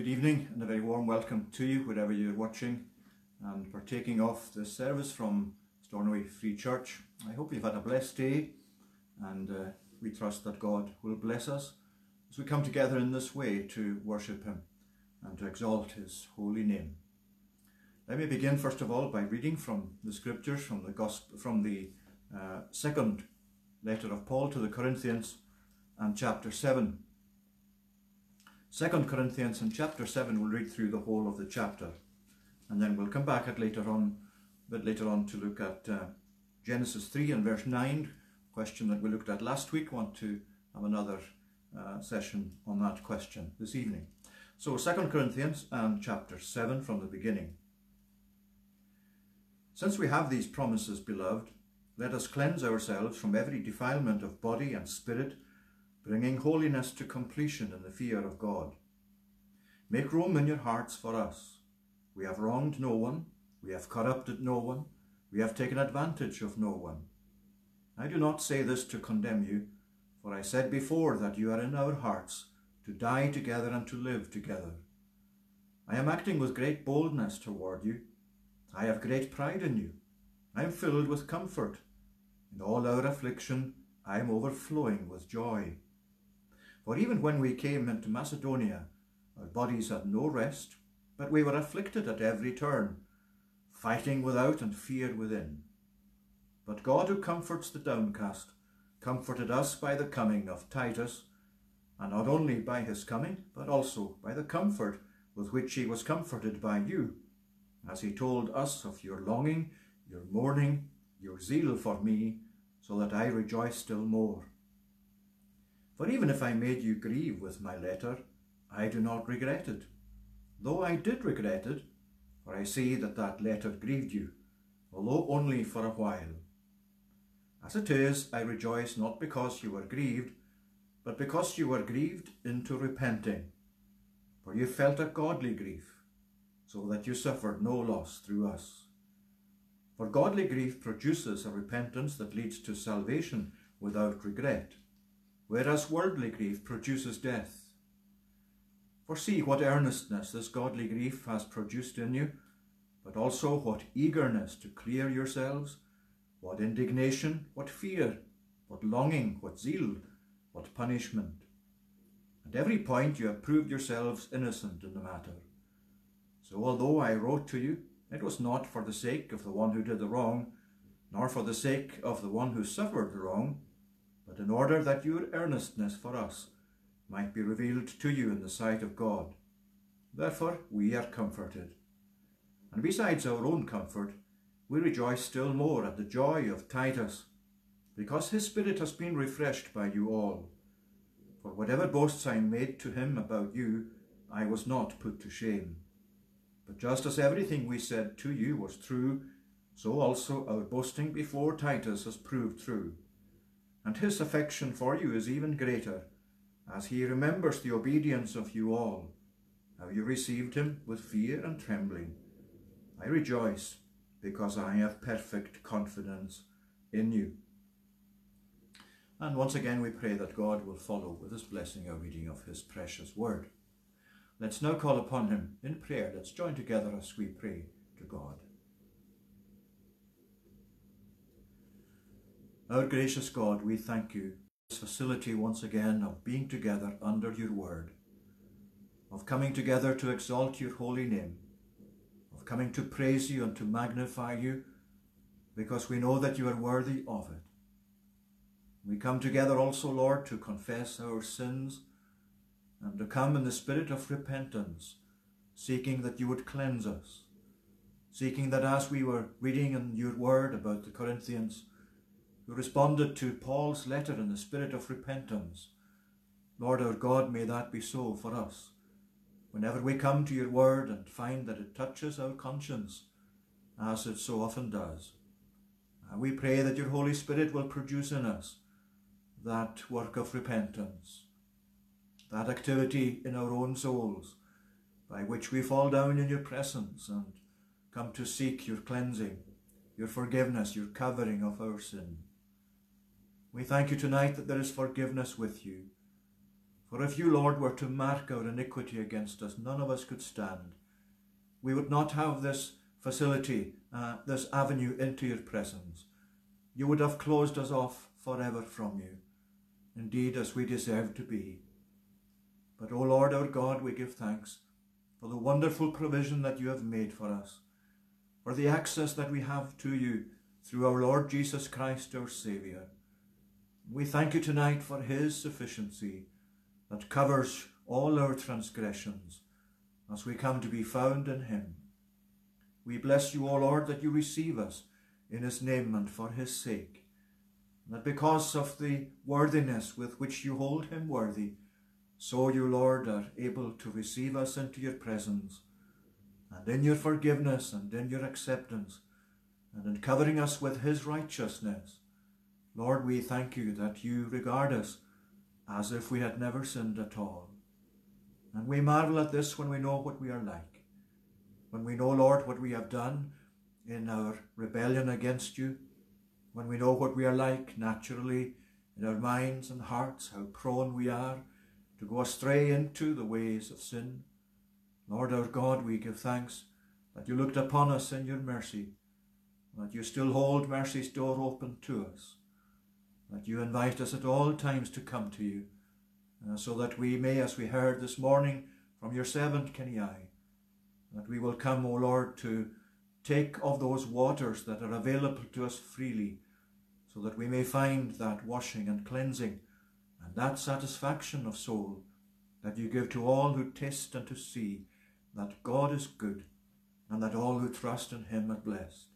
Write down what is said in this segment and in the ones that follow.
Good evening and a very warm welcome to you wherever you're watching and partaking of this service from Stornoway Free Church. I hope you've had a blessed day and uh, we trust that God will bless us as we come together in this way to worship Him and to exalt His holy name. Let me begin first of all by reading from the scriptures from the gospel from the uh, second letter of Paul to the Corinthians and chapter 7. 2 Corinthians and chapter 7 we'll read through the whole of the chapter and then we'll come back at later on a bit later on to look at uh, Genesis 3 and verse 9 question that we looked at last week. Want to have another uh, session on that question this evening. So 2 Corinthians and chapter 7 from the beginning. Since we have these promises beloved let us cleanse ourselves from every defilement of body and spirit bringing holiness to completion in the fear of God. Make room in your hearts for us. We have wronged no one, we have corrupted no one, we have taken advantage of no one. I do not say this to condemn you, for I said before that you are in our hearts, to die together and to live together. I am acting with great boldness toward you. I have great pride in you. I am filled with comfort. In all our affliction, I am overflowing with joy. For even when we came into Macedonia, our bodies had no rest, but we were afflicted at every turn, fighting without and fear within. But God who comforts the downcast comforted us by the coming of Titus, and not only by his coming, but also by the comfort with which he was comforted by you, as he told us of your longing, your mourning, your zeal for me, so that I rejoice still more. For even if I made you grieve with my letter, I do not regret it. Though I did regret it, for I see that that letter grieved you, although only for a while. As it is, I rejoice not because you were grieved, but because you were grieved into repenting. For you felt a godly grief, so that you suffered no loss through us. For godly grief produces a repentance that leads to salvation without regret whereas worldly grief produces death. For see what earnestness this godly grief has produced in you, but also what eagerness to clear yourselves, what indignation, what fear, what longing, what zeal, what punishment. At every point you have proved yourselves innocent in the matter. So although I wrote to you, it was not for the sake of the one who did the wrong, nor for the sake of the one who suffered the wrong, but in order that your earnestness for us might be revealed to you in the sight of God. Therefore we are comforted. And besides our own comfort, we rejoice still more at the joy of Titus, because his spirit has been refreshed by you all. For whatever boasts I made to him about you, I was not put to shame. But just as everything we said to you was true, so also our boasting before Titus has proved true and his affection for you is even greater, as he remembers the obedience of you all, how you received him with fear and trembling. I rejoice, because I have perfect confidence in you. And once again we pray that God will follow with his blessing our reading of his precious word. Let's now call upon him in prayer. Let's join together as we pray to God. Our gracious God, we thank you for this facility once again of being together under your word, of coming together to exalt your holy name, of coming to praise you and to magnify you, because we know that you are worthy of it. We come together also, Lord, to confess our sins and to come in the spirit of repentance, seeking that you would cleanse us, seeking that as we were reading in your word about the Corinthians, who responded to Paul's letter in the spirit of repentance. Lord our God, may that be so for us. Whenever we come to your word and find that it touches our conscience, as it so often does, uh, we pray that your Holy Spirit will produce in us that work of repentance, that activity in our own souls by which we fall down in your presence and come to seek your cleansing, your forgiveness, your covering of our sin. We thank you tonight that there is forgiveness with you. For if you, Lord, were to mark our iniquity against us, none of us could stand. We would not have this facility, uh, this avenue into your presence. You would have closed us off forever from you, indeed as we deserve to be. But, O Lord our God, we give thanks for the wonderful provision that you have made for us, for the access that we have to you through our Lord Jesus Christ, our Saviour. We thank you tonight for his sufficiency that covers all our transgressions as we come to be found in him. We bless you, O Lord, that you receive us in his name and for his sake, that because of the worthiness with which you hold him worthy, so you, Lord, are able to receive us into your presence, and in your forgiveness and in your acceptance, and in covering us with his righteousness. Lord, we thank you that you regard us as if we had never sinned at all. And we marvel at this when we know what we are like. When we know, Lord, what we have done in our rebellion against you. When we know what we are like naturally in our minds and hearts, how prone we are to go astray into the ways of sin. Lord our God, we give thanks that you looked upon us in your mercy, that you still hold mercy's door open to us that you invite us at all times to come to you, uh, so that we may, as we heard this morning from your servant Kenny I, that we will come, O Lord, to take of those waters that are available to us freely, so that we may find that washing and cleansing and that satisfaction of soul that you give to all who taste and to see that God is good and that all who trust in him are blessed.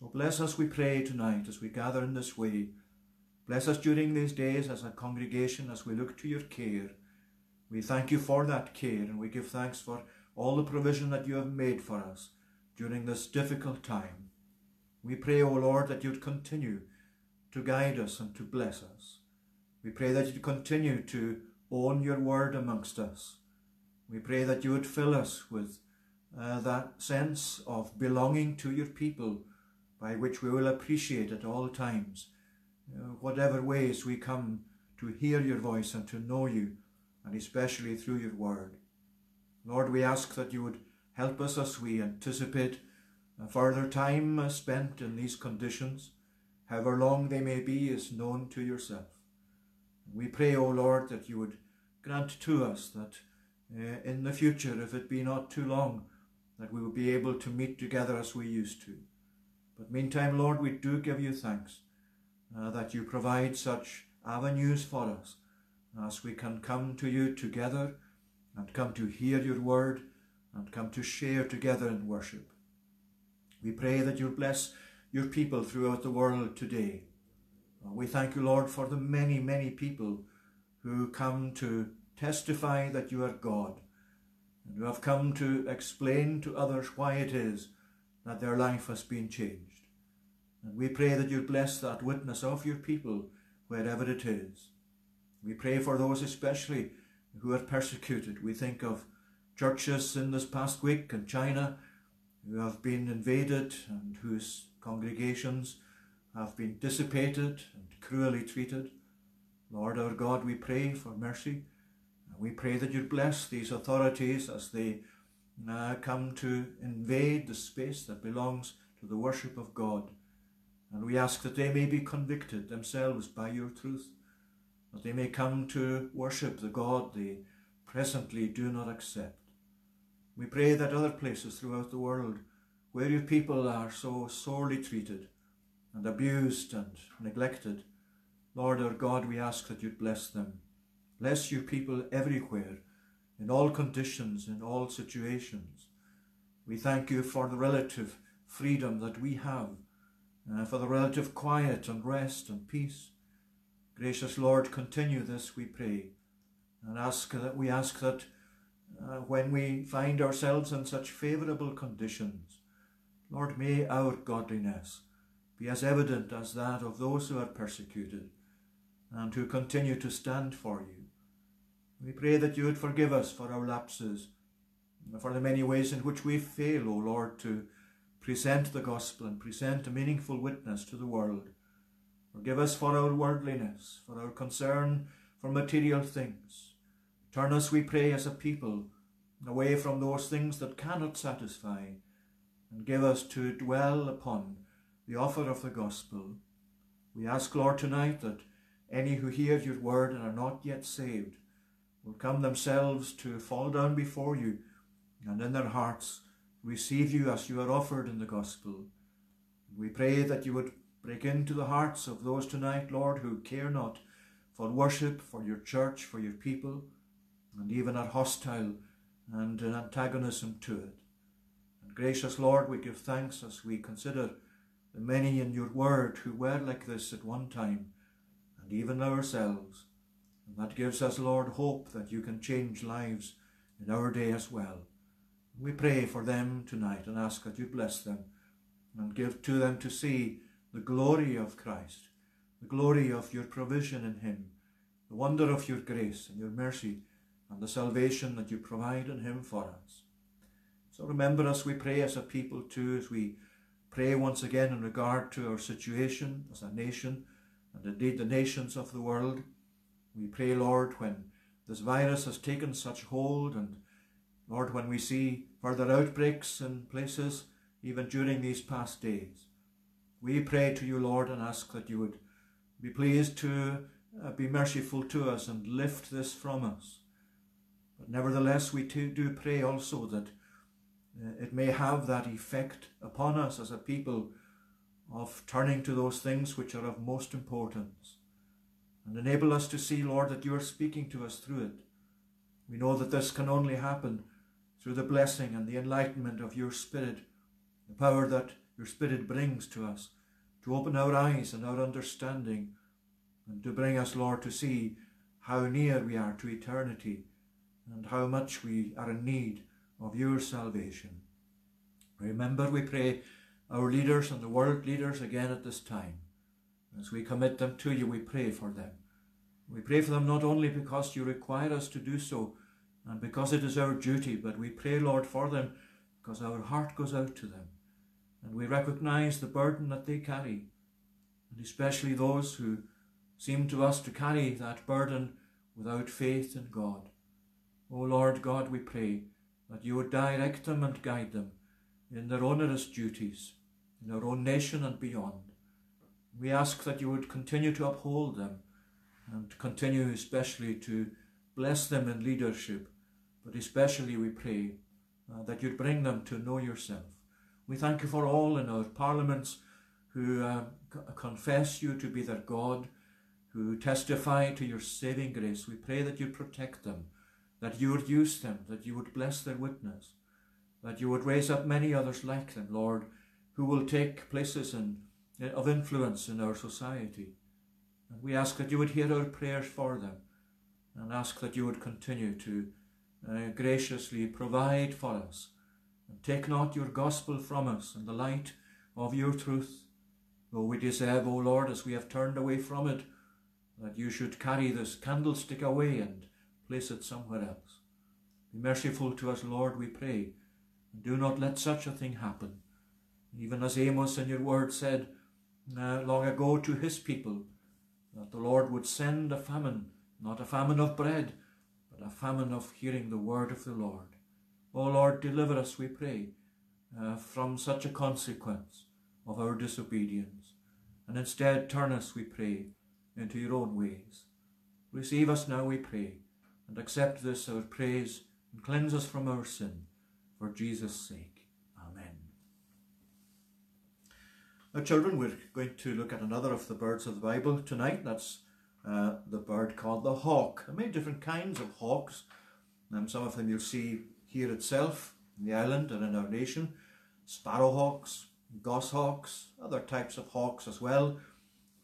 So bless us, we pray, tonight as we gather in this way Bless us during these days as a congregation as we look to your care. We thank you for that care and we give thanks for all the provision that you have made for us during this difficult time. We pray, O Lord, that you'd continue to guide us and to bless us. We pray that you'd continue to own your word amongst us. We pray that you would fill us with uh, that sense of belonging to your people by which we will appreciate at all times whatever ways we come to hear your voice and to know you, and especially through your word. Lord, we ask that you would help us as we anticipate a further time spent in these conditions, however long they may be, is known to yourself. We pray, O Lord, that you would grant to us that uh, in the future, if it be not too long, that we will be able to meet together as we used to. But meantime, Lord, we do give you thanks uh, that you provide such avenues for us as we can come to you together and come to hear your word and come to share together in worship. We pray that you'll bless your people throughout the world today. Uh, we thank you, Lord, for the many, many people who come to testify that you are God and who have come to explain to others why it is that their life has been changed. And we pray that you bless that witness of your people wherever it is. We pray for those especially who are persecuted. We think of churches in this past week in China who have been invaded and whose congregations have been dissipated and cruelly treated. Lord our God, we pray for mercy. And we pray that you bless these authorities as they uh, come to invade the space that belongs to the worship of God. And we ask that they may be convicted themselves by your truth, that they may come to worship the God they presently do not accept. We pray that other places throughout the world where your people are so sorely treated and abused and neglected, Lord our God, we ask that you'd bless them. Bless your people everywhere, in all conditions, in all situations. We thank you for the relative freedom that we have uh, for the relative quiet and rest and peace. Gracious Lord, continue this, we pray, and ask that we ask that uh, when we find ourselves in such favourable conditions, Lord, may our godliness be as evident as that of those who are persecuted and who continue to stand for you. We pray that you would forgive us for our lapses, for the many ways in which we fail, O Lord, to present the gospel and present a meaningful witness to the world. Forgive us for our worldliness, for our concern for material things. Turn us, we pray, as a people, away from those things that cannot satisfy, and give us to dwell upon the offer of the gospel. We ask, Lord, tonight that any who hear your word and are not yet saved will come themselves to fall down before you and in their hearts receive you as you are offered in the gospel. We pray that you would break into the hearts of those tonight, Lord, who care not for worship, for your church, for your people, and even are hostile and an antagonism to it. And gracious Lord, we give thanks as we consider the many in your word who were like this at one time, and even ourselves. And that gives us, Lord, hope that you can change lives in our day as well. We pray for them tonight and ask that you bless them and give to them to see the glory of Christ, the glory of your provision in him, the wonder of your grace and your mercy, and the salvation that you provide in him for us. So remember us, we pray, as a people too, as we pray once again in regard to our situation as a nation, and indeed the nations of the world. We pray, Lord, when this virus has taken such hold, and Lord, when we see further outbreaks in places, even during these past days, we pray to you, Lord, and ask that you would be pleased to uh, be merciful to us and lift this from us. But nevertheless, we do pray also that uh, it may have that effect upon us as a people of turning to those things which are of most importance and enable us to see, Lord, that you are speaking to us through it. We know that this can only happen through the blessing and the enlightenment of your Spirit, the power that your Spirit brings to us, to open our eyes and our understanding, and to bring us, Lord, to see how near we are to eternity and how much we are in need of your salvation. Remember, we pray, our leaders and the world leaders again at this time. As we commit them to you, we pray for them. We pray for them not only because you require us to do so and because it is our duty, but we pray, Lord, for them because our heart goes out to them and we recognize the burden that they carry, and especially those who seem to us to carry that burden without faith in God. O Lord God, we pray that you would direct them and guide them in their onerous duties, in our own nation and beyond. We ask that you would continue to uphold them and continue especially to bless them in leadership, but especially we pray uh, that you'd bring them to know yourself. We thank you for all in our parliaments who uh, confess you to be their God, who testify to your saving grace. We pray that you protect them that you would use them, that you would bless their witness, that you would raise up many others like them, Lord, who will take places in, of influence in our society. And we ask that you would hear our prayers for them and ask that you would continue to uh, graciously provide for us and take not your gospel from us in the light of your truth. Though we deserve, O Lord, as we have turned away from it, that you should carry this candlestick away and place it somewhere else. Be merciful to us, Lord, we pray, and do not let such a thing happen. Even as Amos in your word said uh, long ago to his people, that the Lord would send a famine, not a famine of bread, but a famine of hearing the word of the Lord. O Lord, deliver us, we pray, uh, from such a consequence of our disobedience, and instead turn us, we pray, into your own ways. Receive us now, we pray, and accept this our praise and cleanse us from our sin for Jesus' sake. Amen. Now, children, we're going to look at another of the birds of the Bible tonight. That's uh, the bird called the hawk. There are many different kinds of hawks. Um, some of them you'll see here itself in the island and in our nation. Sparrowhawks, goshawks, other types of hawks as well.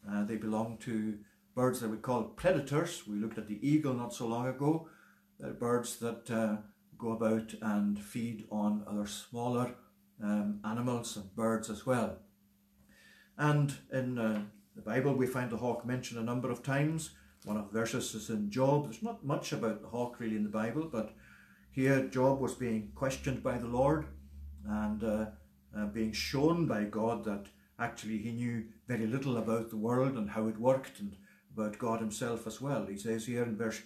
Uh, they belong to birds that we call predators. We looked at the eagle not so long ago. They're birds that uh, go about and feed on other smaller um, animals and birds as well. And in uh, the Bible, we find the hawk mentioned a number of times. One of the verses is in Job. There's not much about the hawk really in the Bible, but here Job was being questioned by the Lord and uh, uh, being shown by God that actually he knew very little about the world and how it worked and about God himself as well. He says here in verse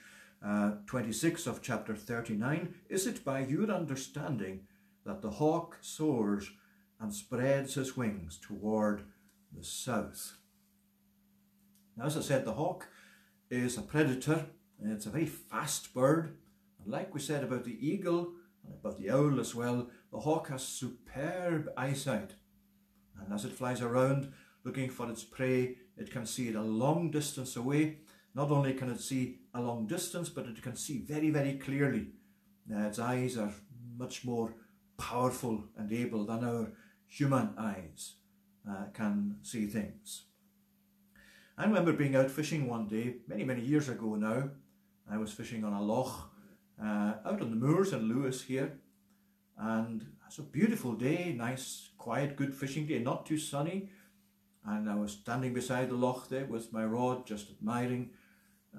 uh, 26 of chapter 39, is it by your understanding that the hawk soars and spreads his wings toward the south? Now, as I said, the hawk is a predator. It's a very fast bird. And like we said about the eagle and about the owl as well, the hawk has superb eyesight. And as it flies around looking for its prey, it can see it a long distance away. Not only can it see a long distance, but it can see very, very clearly. Uh, its eyes are much more powerful and able than our human eyes uh, can see things. I remember being out fishing one day, many, many years ago now. I was fishing on a loch uh, out on the moors in Lewis here. And it's a beautiful day, nice, quiet, good fishing day, not too sunny. And I was standing beside the loch there with my rod, just admiring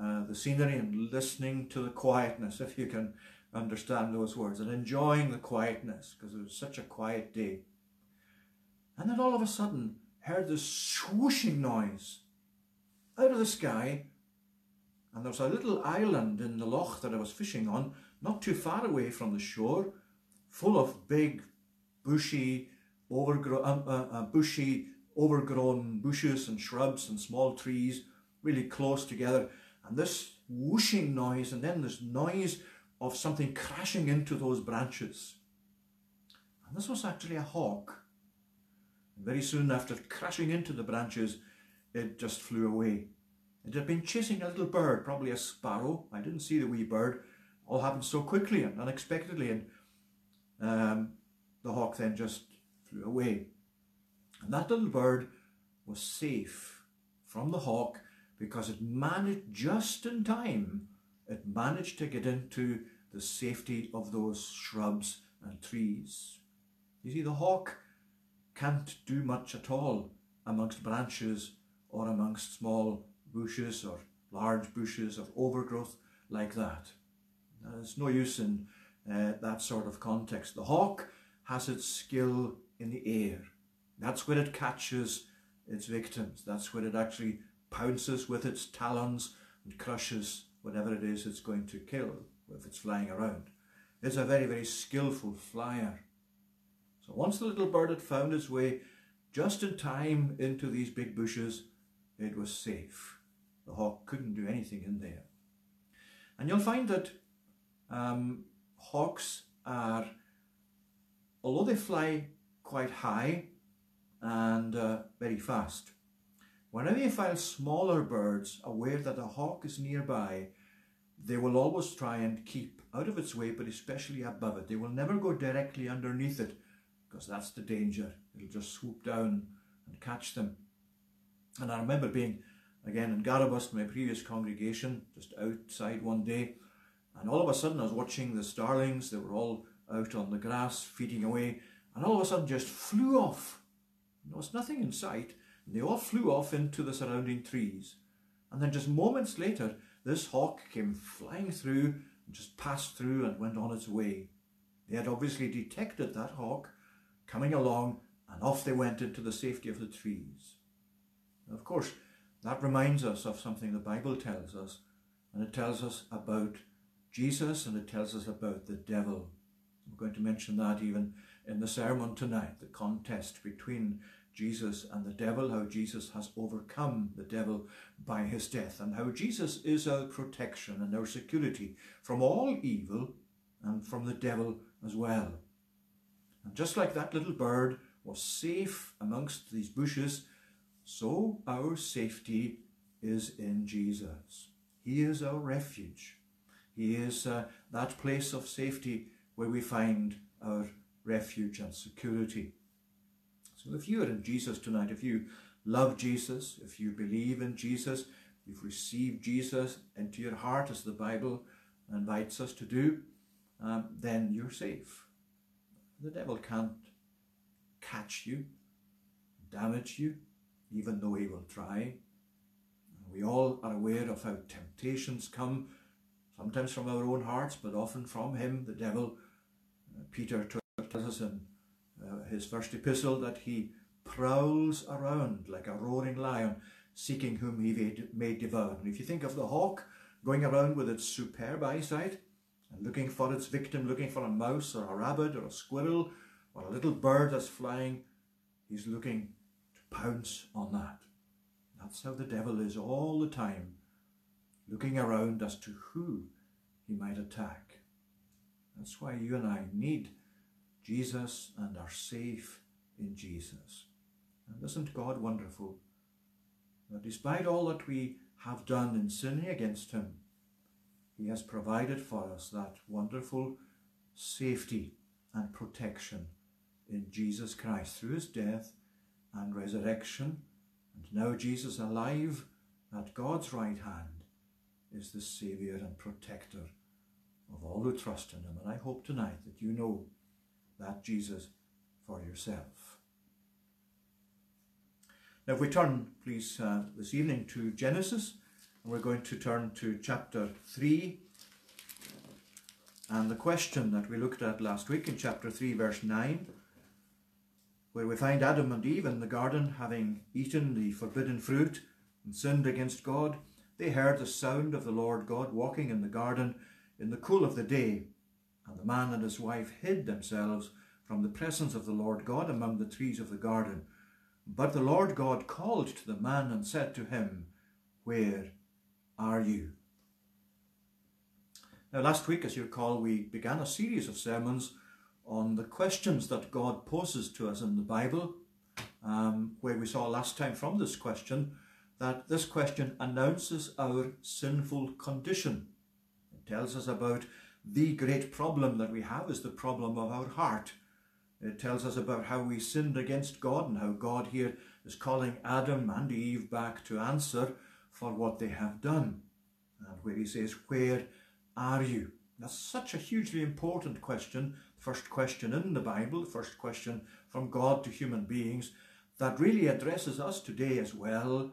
uh, the scenery and listening to the quietness, if you can understand those words, and enjoying the quietness, because it was such a quiet day. And then all of a sudden, heard this swooshing noise out of the sky, and there was a little island in the loch that I was fishing on, not too far away from the shore, full of big, bushy, overgrown, uh, uh, uh, bushy, overgrown bushes and shrubs and small trees, really close together. And this whooshing noise, and then this noise of something crashing into those branches. And this was actually a hawk. And very soon after crashing into the branches, it just flew away. It had been chasing a little bird, probably a sparrow. I didn't see the wee bird. All happened so quickly and unexpectedly, and um, the hawk then just flew away. And that little bird was safe from the hawk because it managed just in time, it managed to get into the safety of those shrubs and trees. You see, the hawk can't do much at all amongst branches or amongst small bushes or large bushes of overgrowth like that. There's no use in uh, that sort of context. The hawk has its skill in the air. That's where it catches its victims. That's where it actually pounces with its talons and crushes whatever it is it's going to kill if it's flying around. It's a very, very skillful flyer. So once the little bird had found its way just in time into these big bushes, it was safe. The hawk couldn't do anything in there. And you'll find that um, hawks are, although they fly quite high and uh, very fast, whenever you find smaller birds aware that a hawk is nearby, they will always try and keep out of its way, but especially above it. They will never go directly underneath it because that's the danger. It'll just swoop down and catch them. And I remember being again in Garrabost, my previous congregation, just outside one day, and all of a sudden I was watching the starlings, they were all out on the grass feeding away, and all of a sudden just flew off. There was nothing in sight, and they all flew off into the surrounding trees. And then just moments later, this hawk came flying through and just passed through and went on its way. They had obviously detected that hawk coming along, and off they went into the safety of the trees. Of course, that reminds us of something the Bible tells us, and it tells us about Jesus and it tells us about the devil. I'm going to mention that even in the sermon tonight, the contest between Jesus and the devil, how Jesus has overcome the devil by his death, and how Jesus is our protection and our security from all evil and from the devil as well. And just like that little bird was safe amongst these bushes, so our safety is in Jesus. He is our refuge. He is uh, that place of safety where we find our refuge and security. So if you are in Jesus tonight, if you love Jesus, if you believe in Jesus, you've received Jesus into your heart as the Bible invites us to do, um, then you're safe. The devil can't catch you, damage you, even though he will try. We all are aware of how temptations come sometimes from our own hearts, but often from him, the devil. Uh, Peter tells us in uh, his first epistle that he prowls around like a roaring lion, seeking whom he may devour. And if you think of the hawk going around with its superb eyesight and looking for its victim, looking for a mouse or a rabbit or a squirrel or a little bird that's flying. He's looking pounce on that. That's how the devil is all the time, looking around as to who he might attack. That's why you and I need Jesus and are safe in Jesus. And isn't God wonderful? That despite all that we have done in sinning against him, he has provided for us that wonderful safety and protection in Jesus Christ through his death and resurrection. And now Jesus alive at God's right hand is the Saviour and Protector of all who trust in him. And I hope tonight that you know that Jesus for yourself. Now, if we turn, please, uh, this evening to Genesis, and we're going to turn to chapter 3. And the question that we looked at last week in chapter 3, verse 9, where we find Adam and Eve in the garden having eaten the forbidden fruit and sinned against God, they heard the sound of the Lord God walking in the garden in the cool of the day. And the man and his wife hid themselves from the presence of the Lord God among the trees of the garden. But the Lord God called to the man and said to him, Where are you? Now, last week, as you recall, we began a series of sermons on the questions that God poses to us in the Bible, um, where we saw last time from this question that this question announces our sinful condition. It tells us about the great problem that we have is the problem of our heart. It tells us about how we sinned against God and how God here is calling Adam and Eve back to answer for what they have done. And where he says, Where are you? That's such a hugely important question, first question in the Bible, the first question from God to human beings, that really addresses us today as well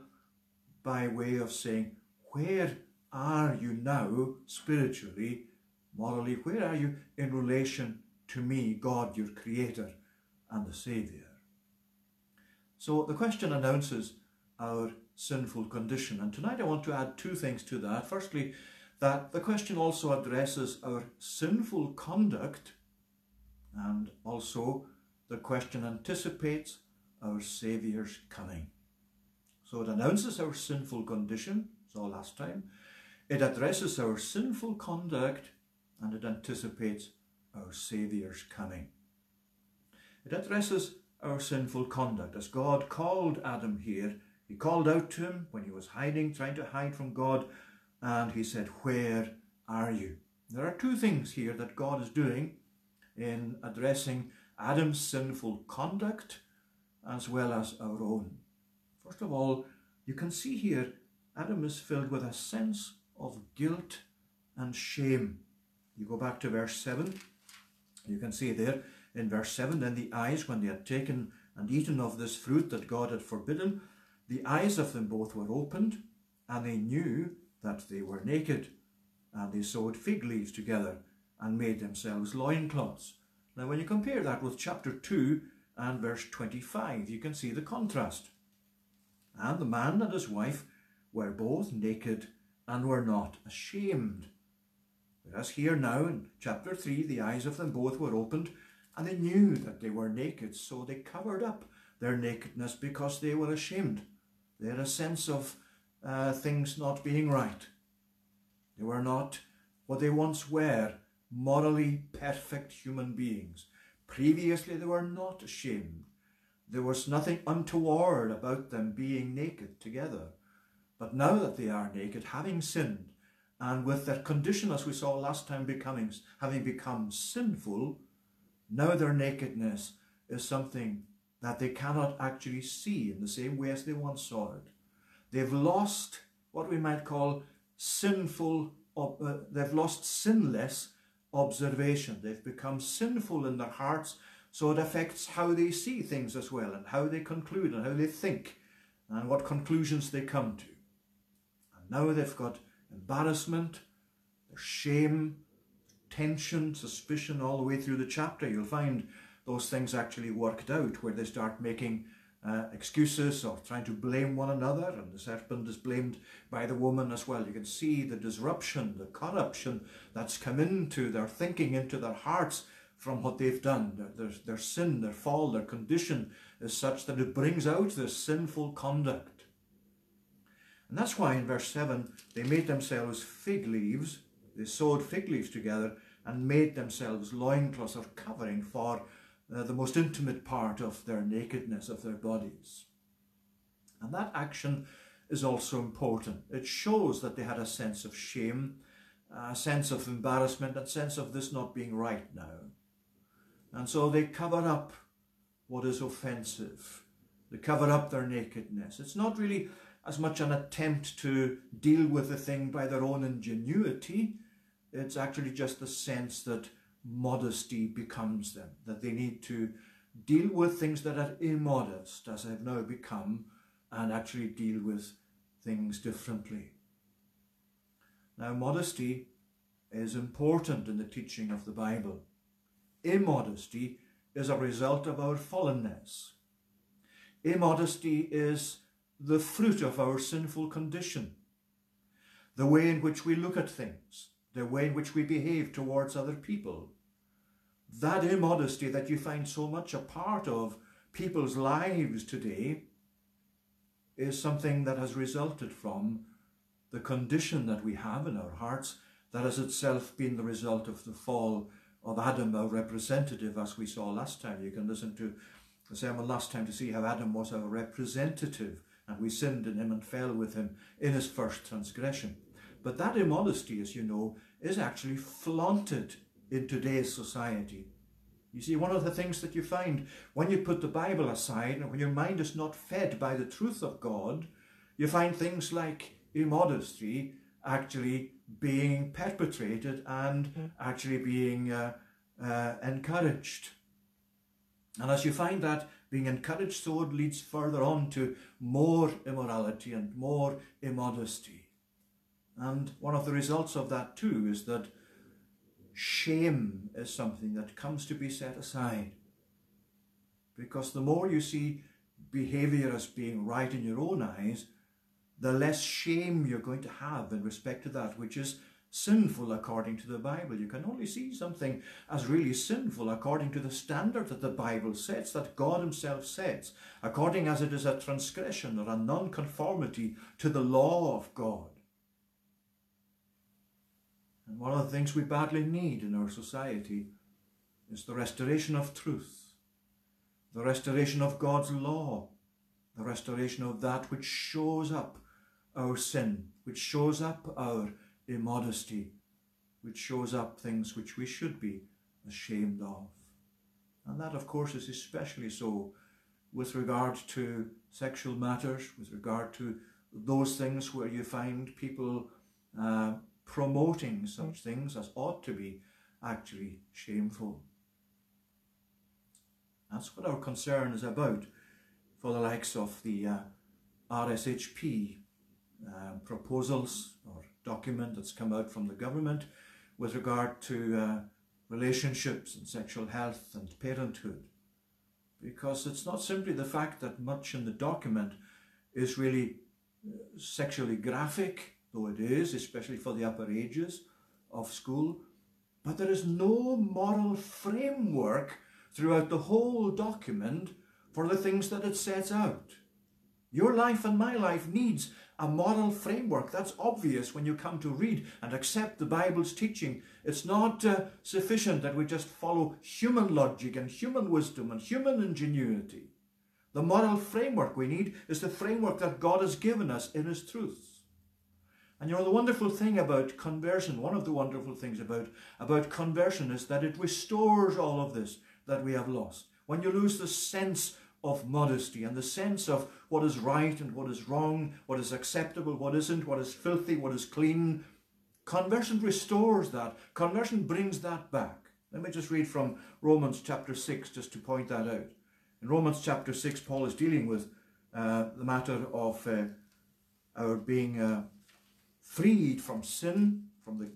by way of saying, Where are you now spiritually, morally? Where are you in relation to me, God, your Creator and the Saviour? So the question announces our sinful condition. And tonight I want to add two things to that. Firstly, that the question also addresses our sinful conduct and also the question anticipates our Saviour's coming. So it announces our sinful condition, saw last time. It addresses our sinful conduct and it anticipates our Saviour's coming. It addresses our sinful conduct. As God called Adam here, he called out to him when he was hiding, trying to hide from God, and he said, Where are you? There are two things here that God is doing in addressing Adam's sinful conduct as well as our own. First of all, you can see here Adam is filled with a sense of guilt and shame. You go back to verse 7, you can see there in verse 7 then the eyes, when they had taken and eaten of this fruit that God had forbidden, the eyes of them both were opened, and they knew that they were naked. And they sewed fig leaves together and made themselves loincloths. Now, when you compare that with chapter 2 and verse 25, you can see the contrast. And the man and his wife were both naked and were not ashamed. Whereas here now in chapter 3, the eyes of them both were opened, and they knew that they were naked, so they covered up their nakedness because they were ashamed. They had a sense of uh, things not being right. They were not what they once were, morally perfect human beings. Previously, they were not ashamed. There was nothing untoward about them being naked together. But now that they are naked, having sinned, and with their condition, as we saw last time, becoming having become sinful, now their nakedness is something that they cannot actually see in the same way as they once saw it. They've lost what we might call sinful, uh, they've lost sinless observation. They've become sinful in their hearts, so it affects how they see things as well, and how they conclude, and how they think, and what conclusions they come to. And now they've got embarrassment, shame, tension, suspicion all the way through the chapter. You'll find those things actually worked out where they start making uh, excuses or trying to blame one another, and the serpent is blamed by the woman as well. You can see the disruption, the corruption that's come into their thinking, into their hearts from what they've done. Their, their, their sin, their fall, their condition is such that it brings out this sinful conduct. And that's why in verse 7 they made themselves fig leaves, they sewed fig leaves together and made themselves loincloths or covering for uh, the most intimate part of their nakedness of their bodies. And that action is also important. It shows that they had a sense of shame, a sense of embarrassment, a sense of this not being right now. And so they cover up what is offensive. They cover up their nakedness. It's not really as much an attempt to deal with the thing by their own ingenuity. It's actually just the sense that modesty becomes them, that they need to deal with things that are immodest, as they've now become, and actually deal with things differently. Now, modesty is important in the teaching of the Bible. Immodesty is a result of our fallenness. Immodesty is the fruit of our sinful condition. The way in which we look at things, the way in which we behave towards other people, that immodesty that you find so much a part of people's lives today is something that has resulted from the condition that we have in our hearts that has itself been the result of the fall of Adam, our representative, as we saw last time. You can listen to the sermon last time to see how Adam was our representative and we sinned in him and fell with him in his first transgression. But that immodesty, as you know, is actually flaunted in today's society. You see, one of the things that you find when you put the Bible aside and when your mind is not fed by the truth of God, you find things like immodesty actually being perpetrated and mm. actually being uh, uh, encouraged. And as you find that being encouraged, so it leads further on to more immorality and more immodesty. And one of the results of that too is that shame is something that comes to be set aside. Because the more you see behavior as being right in your own eyes, the less shame you're going to have in respect to that which is sinful according to the Bible. You can only see something as really sinful according to the standard that the Bible sets, that God Himself sets, according as it is a transgression or a non-conformity to the law of God. And one of the things we badly need in our society is the restoration of truth, the restoration of God's law, the restoration of that which shows up our sin, which shows up our immodesty, which shows up things which we should be ashamed of. And that, of course, is especially so with regard to sexual matters, with regard to those things where you find people uh, promoting such things as ought to be actually shameful. That's what our concern is about for the likes of the uh, RSHP uh, proposals or document that's come out from the government with regard to uh, relationships and sexual health and parenthood. Because it's not simply the fact that much in the document is really uh, sexually graphic though it is, especially for the upper ages of school, but there is no moral framework throughout the whole document for the things that it sets out. Your life and my life needs a moral framework. That's obvious when you come to read and accept the Bible's teaching. It's not uh, sufficient that we just follow human logic and human wisdom and human ingenuity. The moral framework we need is the framework that God has given us in His truths. And you know, the wonderful thing about conversion, one of the wonderful things about, about conversion is that it restores all of this that we have lost. When you lose the sense of modesty and the sense of what is right and what is wrong, what is acceptable, what isn't, what is filthy, what is clean, conversion restores that. Conversion brings that back. Let me just read from Romans chapter 6 just to point that out. In Romans chapter 6, Paul is dealing with uh, the matter of uh, our being uh, freed from sin, from the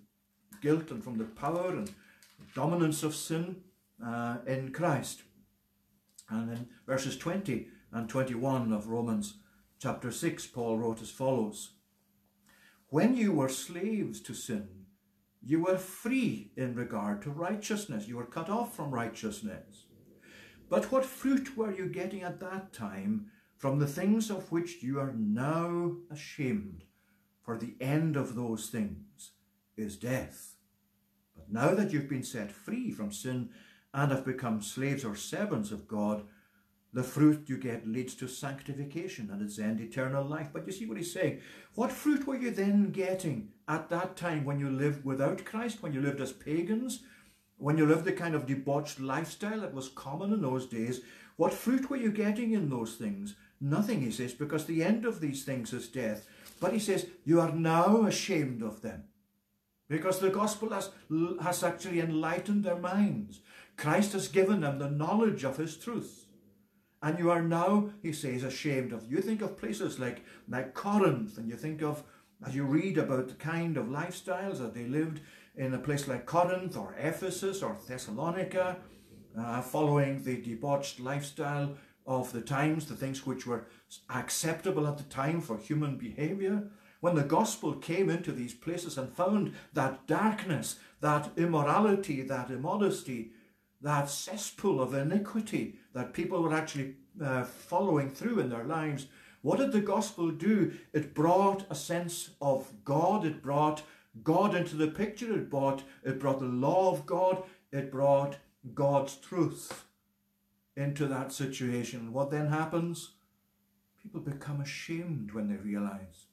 guilt and from the power and dominance of sin uh, in Christ. And in verses 20 and 21 of Romans chapter 6, Paul wrote as follows When you were slaves to sin, you were free in regard to righteousness. You were cut off from righteousness. But what fruit were you getting at that time from the things of which you are now ashamed? For the end of those things is death. But now that you've been set free from sin and have become slaves or servants of God, the fruit you get leads to sanctification and its end eternal life. But you see what he's saying. What fruit were you then getting at that time when you lived without Christ, when you lived as pagans, when you lived the kind of debauched lifestyle that was common in those days? What fruit were you getting in those things? Nothing, he says, because the end of these things is death. But he says, you are now ashamed of them. Because the gospel has, has actually enlightened their minds. Christ has given them the knowledge of his truth. And you are now, he says, ashamed of. You think of places like, like Corinth, and you think of, as you read about the kind of lifestyles that they lived in a place like Corinth or Ephesus or Thessalonica, uh, following the debauched lifestyle of the times, the things which were acceptable at the time for human behavior. When the gospel came into these places and found that darkness, that immorality, that immodesty, that cesspool of iniquity that people were actually uh, following through in their lives, what did the gospel do? It brought a sense of God. It brought God into the picture. It brought, it brought the law of God. It brought God's truth into that situation. What then happens? People become ashamed when they realize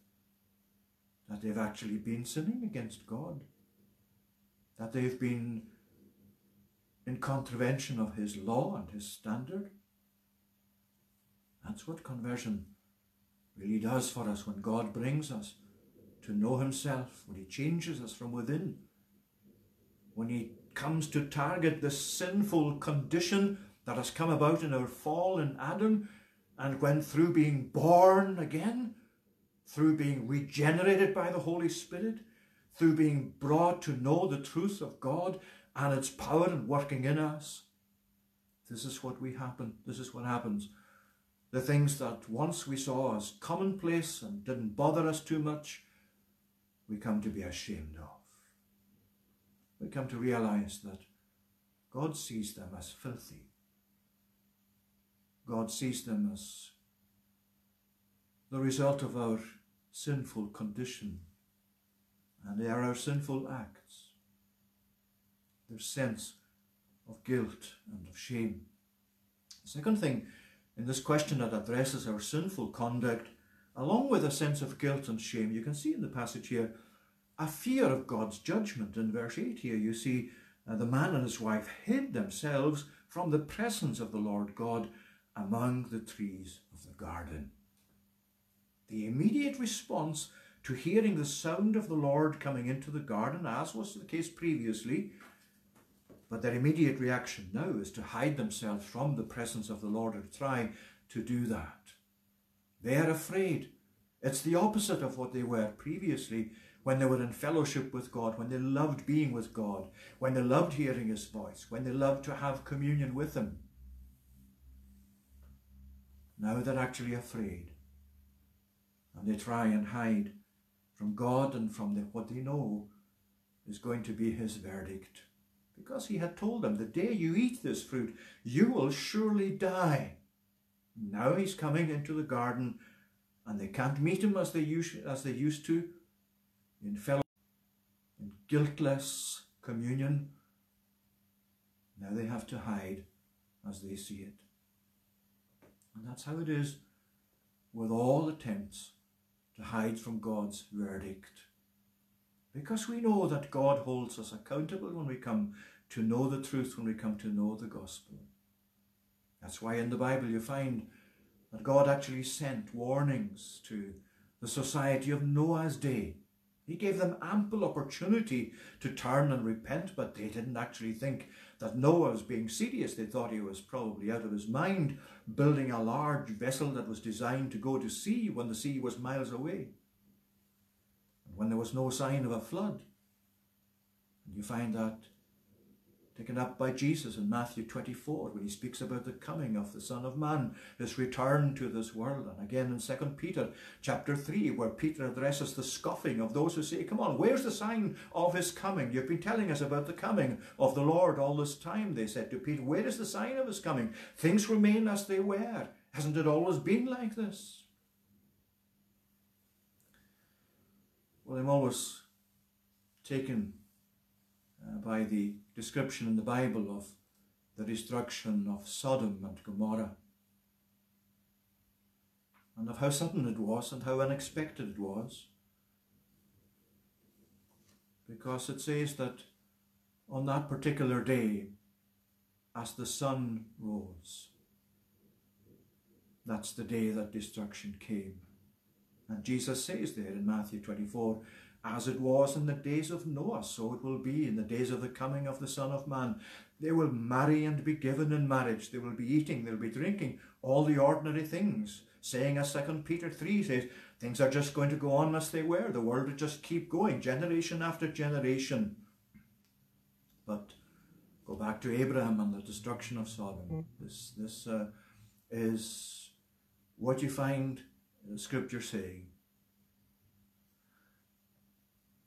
that they've actually been sinning against God, that they've been in contravention of his law and his standard. That's what conversion really does for us when God brings us to know himself, when he changes us from within, when he comes to target the sinful condition that has come about in our fall in Adam, and when through being born again, through being regenerated by the Holy Spirit, through being brought to know the truth of God and its power and working in us. This is what we happen. This is what happens. The things that once we saw as commonplace and didn't bother us too much, we come to be ashamed of. We come to realize that God sees them as filthy. God sees them as the result of our sinful condition and they are our sinful acts their sense of guilt and of shame. The second thing in this question that addresses our sinful conduct, along with a sense of guilt and shame, you can see in the passage here a fear of God's judgment. In verse 8 here, you see uh, the man and his wife hid themselves from the presence of the Lord God among the trees of the garden. The immediate response to hearing the sound of the Lord coming into the garden, as was the case previously, but their immediate reaction now is to hide themselves from the presence of the Lord or try to do that. They are afraid. It's the opposite of what they were previously when they were in fellowship with God, when they loved being with God, when they loved hearing His voice, when they loved to have communion with Him. Now they're actually afraid. And they try and hide from God and from the, what they know is going to be His verdict because he had told them, the day you eat this fruit, you will surely die. Now he's coming into the garden and they can't meet him as they used, as they used to in fellow, in guiltless communion. Now they have to hide as they see it. And that's how it is with all attempts to hide from God's verdict because we know that God holds us accountable when we come to know the truth, when we come to know the gospel. That's why in the Bible you find that God actually sent warnings to the society of Noah's day. He gave them ample opportunity to turn and repent, but they didn't actually think that Noah was being serious. They thought he was probably out of his mind, building a large vessel that was designed to go to sea when the sea was miles away And when there was no sign of a flood. And you find that taken up by Jesus in Matthew 24 when he speaks about the coming of the Son of Man, his return to this world. And again in 2 Peter chapter 3, where Peter addresses the scoffing of those who say, Come on, where's the sign of his coming? You've been telling us about the coming of the Lord all this time, they said to Peter. Where is the sign of his coming? Things remain as they were. Hasn't it always been like this? Well, I'm always taken uh, by the description in the Bible of the destruction of Sodom and Gomorrah, and of how sudden it was and how unexpected it was. Because it says that on that particular day, as the sun rose, that's the day that destruction came. And Jesus says there in Matthew 24, as it was in the days of Noah, so it will be in the days of the coming of the Son of Man. They will marry and be given in marriage. They will be eating, they'll be drinking, all the ordinary things. Saying as 2 Peter 3 says, things are just going to go on as they were. The world will just keep going, generation after generation. But go back to Abraham and the destruction of Sodom. This, this uh, is what you find the scripture saying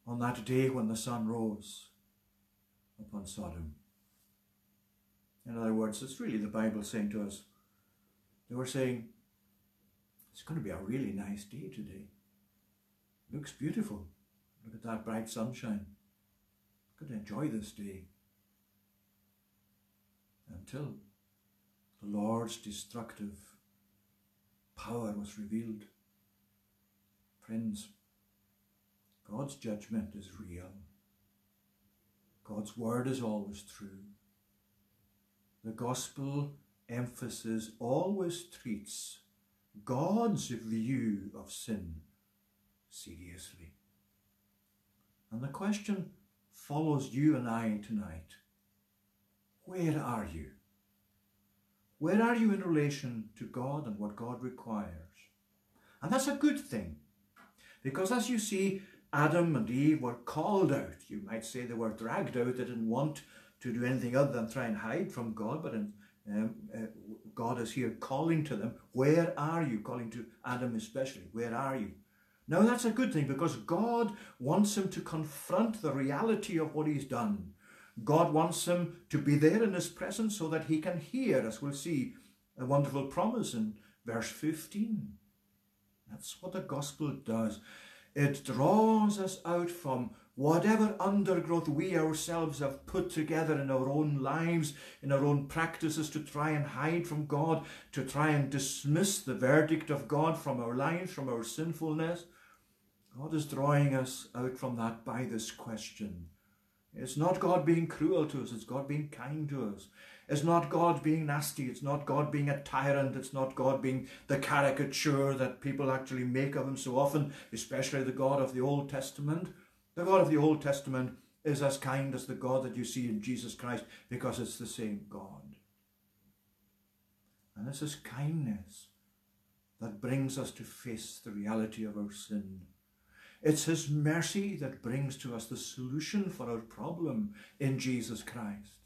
on that day when the sun rose upon Sodom. In other words, it's really the Bible saying to us, they were saying, it's going to be a really nice day today. Looks beautiful. Look at that bright sunshine. Going to enjoy this day. Until the Lord's destructive power was revealed. Friends, God's judgment is real. God's word is always true. The gospel emphasis always treats God's view of sin seriously. And the question follows you and I tonight. Where are you? Where are you in relation to God and what God requires? And that's a good thing. Because as you see, Adam and Eve were called out. You might say they were dragged out. They didn't want to do anything other than try and hide from God, but in, um, uh, God is here calling to them. Where are you? Calling to Adam especially. Where are you? Now that's a good thing because God wants him to confront the reality of what he's done. God wants him to be there in his presence so that he can hear, as we'll see, a wonderful promise in verse 15. That's what the gospel does. It draws us out from whatever undergrowth we ourselves have put together in our own lives, in our own practices to try and hide from God, to try and dismiss the verdict of God from our lives, from our sinfulness. God is drawing us out from that by this question. It's not God being cruel to us, it's God being kind to us. It's not God being nasty, it's not God being a tyrant, it's not God being the caricature that people actually make of him so often, especially the God of the Old Testament. The God of the Old Testament is as kind as the God that you see in Jesus Christ because it's the same God. And it's His kindness that brings us to face the reality of our sin it's His mercy that brings to us the solution for our problem in Jesus Christ.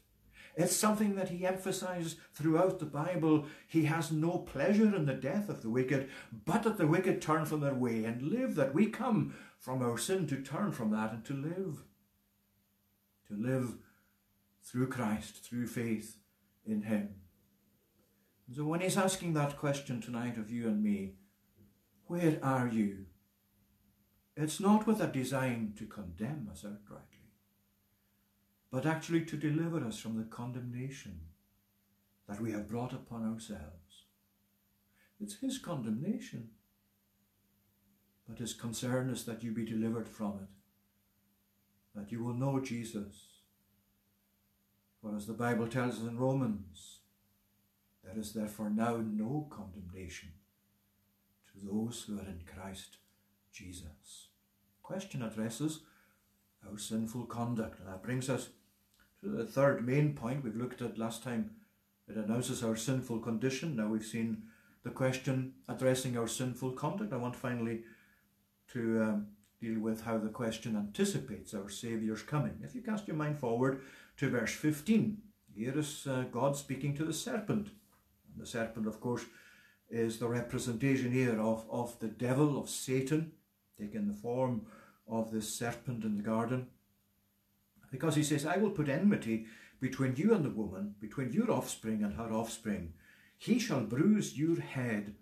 It's something that he emphasizes throughout the Bible. He has no pleasure in the death of the wicked, but that the wicked turn from their way and live, that we come from our sin to turn from that and to live. To live through Christ, through faith in him. so when he's asking that question tonight of you and me, where are you? It's not with a design to condemn us outrightly, but actually to deliver us from the condemnation that we have brought upon ourselves. It's His condemnation, but His concern is that you be delivered from it, that you will know Jesus. For as the Bible tells us in Romans, there is therefore now no condemnation to those who are in Christ Jesus. Question addresses our sinful conduct. And that brings us the third main point we've looked at last time. It announces our sinful condition. Now we've seen the question addressing our sinful conduct. I want finally to um, deal with how the question anticipates our Saviour's coming. If you cast your mind forward to verse 15. Here is uh, God speaking to the serpent. And the serpent, of course, is the representation here of, of the devil, of Satan, taking the form of this serpent in the garden. Because he says, I will put enmity between you and the woman, between your offspring and her offspring. He shall bruise your head,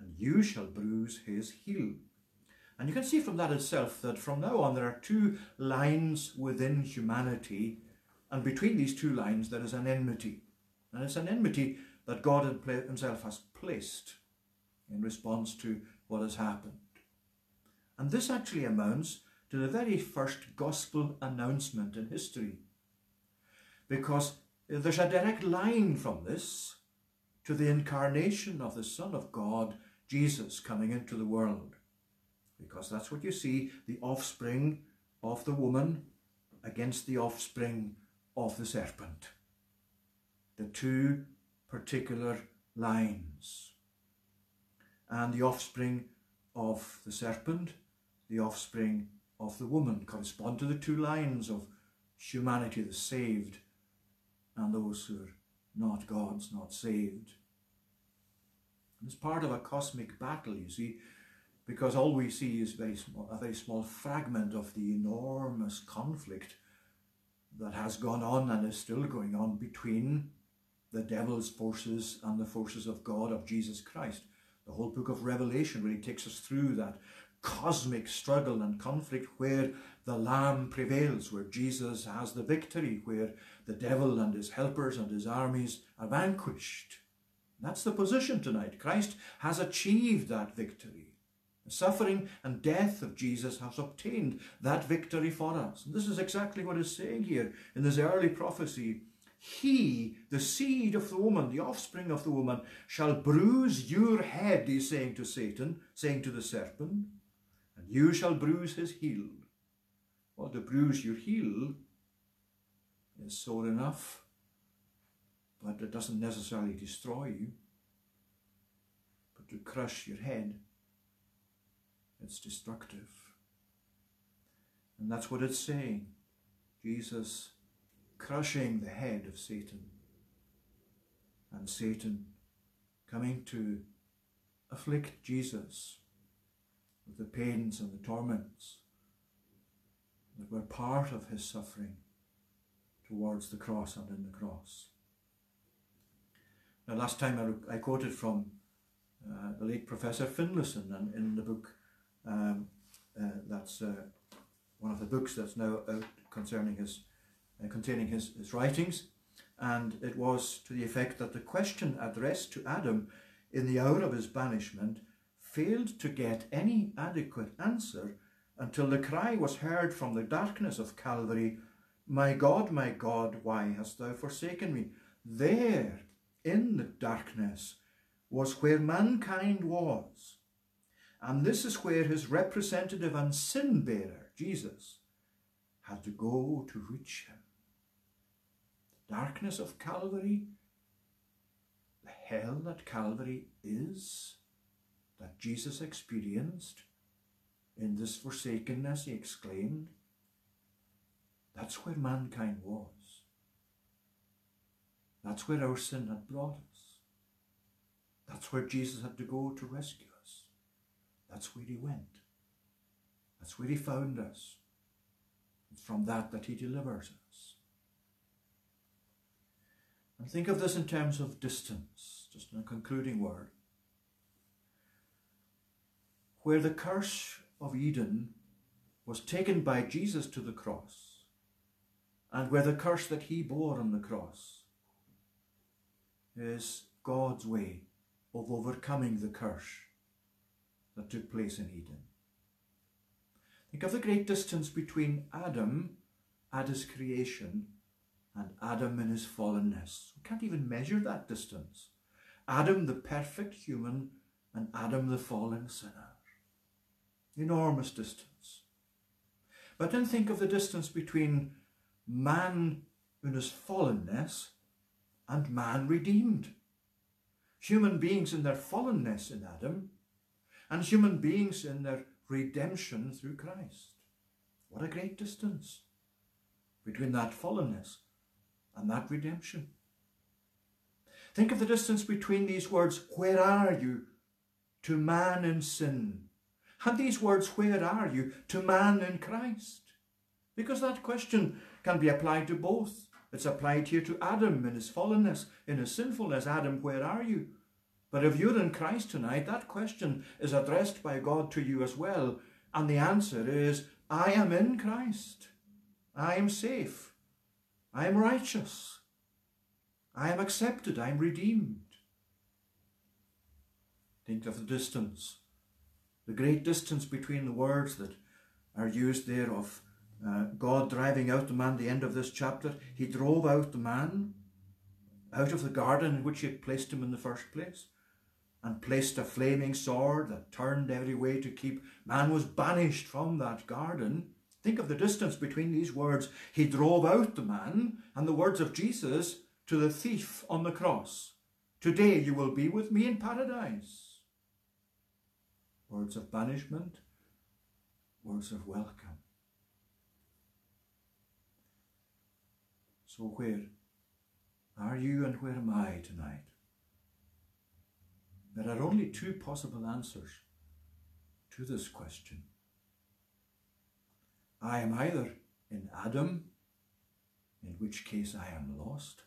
and you shall bruise his heel. And you can see from that itself that from now on there are two lines within humanity, and between these two lines there is an enmity. And it's an enmity that God himself has placed in response to what has happened. And this actually amounts to the very first gospel announcement in history. Because there's a direct line from this to the incarnation of the Son of God, Jesus, coming into the world. Because that's what you see the offspring of the woman against the offspring of the serpent. The two particular lines. And the offspring of the serpent, the offspring of the woman correspond to the two lines of humanity, the saved and those who are not God's, not saved. And it's part of a cosmic battle, you see, because all we see is very small, a very small fragment of the enormous conflict that has gone on and is still going on between the devil's forces and the forces of God, of Jesus Christ. The whole book of Revelation really takes us through that cosmic struggle and conflict where the Lamb prevails, where Jesus has the victory, where the devil and his helpers and his armies are vanquished. That's the position tonight. Christ has achieved that victory. The suffering and death of Jesus has obtained that victory for us. And this is exactly what is saying here in this early prophecy. He, the seed of the woman, the offspring of the woman, shall bruise your head, he's saying to Satan, saying to the serpent and you shall bruise his heel. Well, to bruise your heel is sore enough, but it doesn't necessarily destroy you. But to crush your head, it's destructive. And that's what it's saying. Jesus crushing the head of Satan. And Satan coming to afflict Jesus with the pains and the torments that were part of his suffering towards the cross and in the cross. Now, last time I, I quoted from uh, the late Professor Finlayson and in the book um, uh, that's uh, one of the books that's now out concerning his uh, containing his, his writings, and it was to the effect that the question addressed to Adam in the hour of his banishment failed to get any adequate answer until the cry was heard from the darkness of Calvary, My God, my God, why hast thou forsaken me? There, in the darkness, was where mankind was. And this is where his representative and sin bearer, Jesus, had to go to reach him. The darkness of Calvary, the hell that Calvary is, that Jesus experienced in this forsakenness, he exclaimed, that's where mankind was. That's where our sin had brought us. That's where Jesus had to go to rescue us. That's where he went. That's where he found us. It's from that that he delivers us. And think of this in terms of distance, just in a concluding word where the curse of Eden was taken by Jesus to the cross, and where the curse that he bore on the cross is God's way of overcoming the curse that took place in Eden. Think of the great distance between Adam at his creation and Adam in his fallenness. We can't even measure that distance. Adam, the perfect human, and Adam, the fallen sinner enormous distance. But then think of the distance between man in his fallenness and man redeemed. Human beings in their fallenness in Adam and human beings in their redemption through Christ. What a great distance between that fallenness and that redemption. Think of the distance between these words, where are you, to man in sin, and these words, where are you, to man in Christ. Because that question can be applied to both. It's applied here to Adam in his fallenness, in his sinfulness. Adam, where are you? But if you're in Christ tonight, that question is addressed by God to you as well. And the answer is, I am in Christ. I am safe. I am righteous. I am accepted. I am redeemed. Think of the distance, the great distance between the words that are used there of uh, God driving out the man, the end of this chapter. He drove out the man out of the garden in which he had placed him in the first place and placed a flaming sword that turned every way to keep. Man was banished from that garden. Think of the distance between these words. He drove out the man and the words of Jesus to the thief on the cross. Today you will be with me in paradise. Words of banishment, words of welcome. So, where are you and where am I tonight? There are only two possible answers to this question. I am either in Adam, in which case I am lost,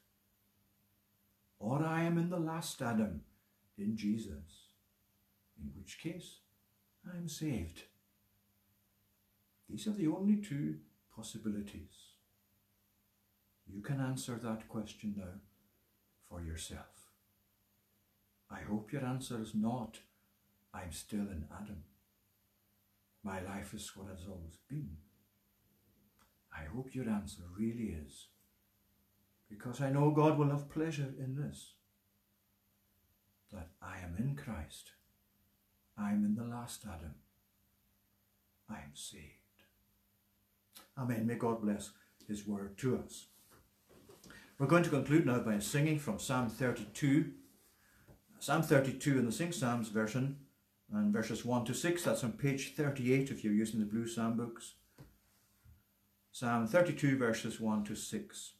or I am in the last Adam, in Jesus, in which case I am saved. These are the only two possibilities. You can answer that question now for yourself. I hope your answer is not, I'm still in Adam. My life is what it's always been. I hope your answer really is, because I know God will have pleasure in this, that I am in Christ. I am in the last Adam. I am saved. Amen. May God bless his word to us. We're going to conclude now by singing from Psalm 32. Psalm 32 in the Sing Psalms version, and verses 1 to 6. That's on page 38 if you're using the blue Psalm books. Psalm 32, verses 1 to 6.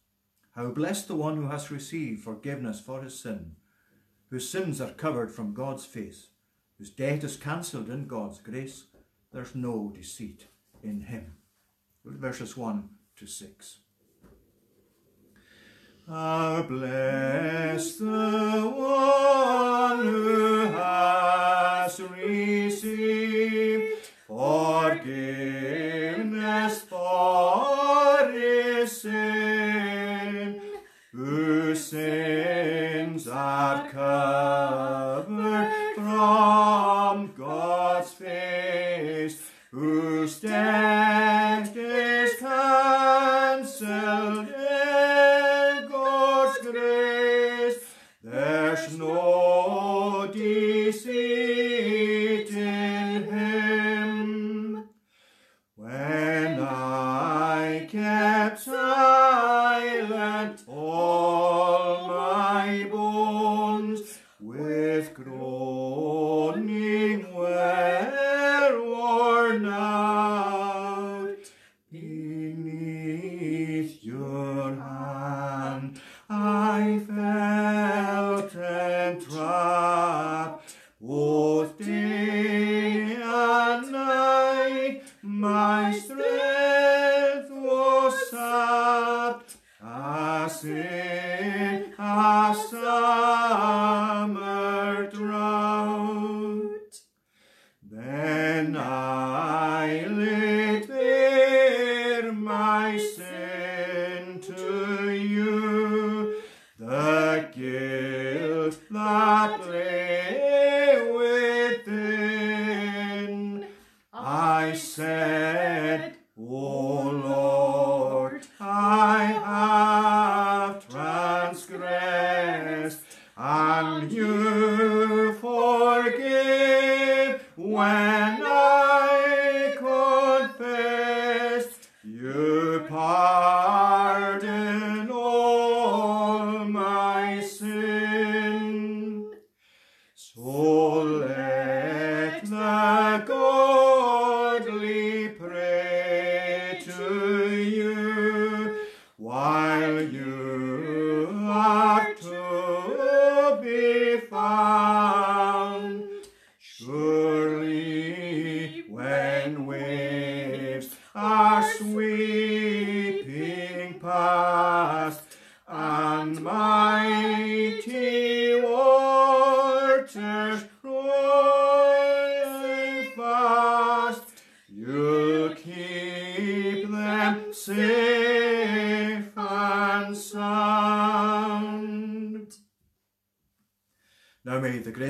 How blessed the one who has received forgiveness for his sin, whose sins are covered from God's face, whose debt is cancelled in God's grace. There's no deceit in him. Verses 1 to 6. How bless the one who has received forgiveness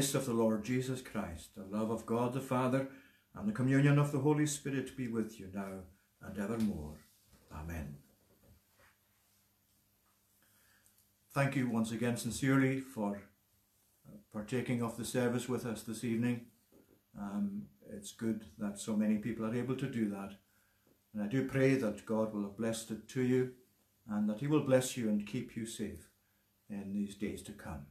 grace of the Lord Jesus Christ, the love of God the Father, and the communion of the Holy Spirit be with you now and evermore. Amen. Thank you once again sincerely for uh, partaking of the service with us this evening. Um, it's good that so many people are able to do that. And I do pray that God will have blessed it to you and that He will bless you and keep you safe in these days to come.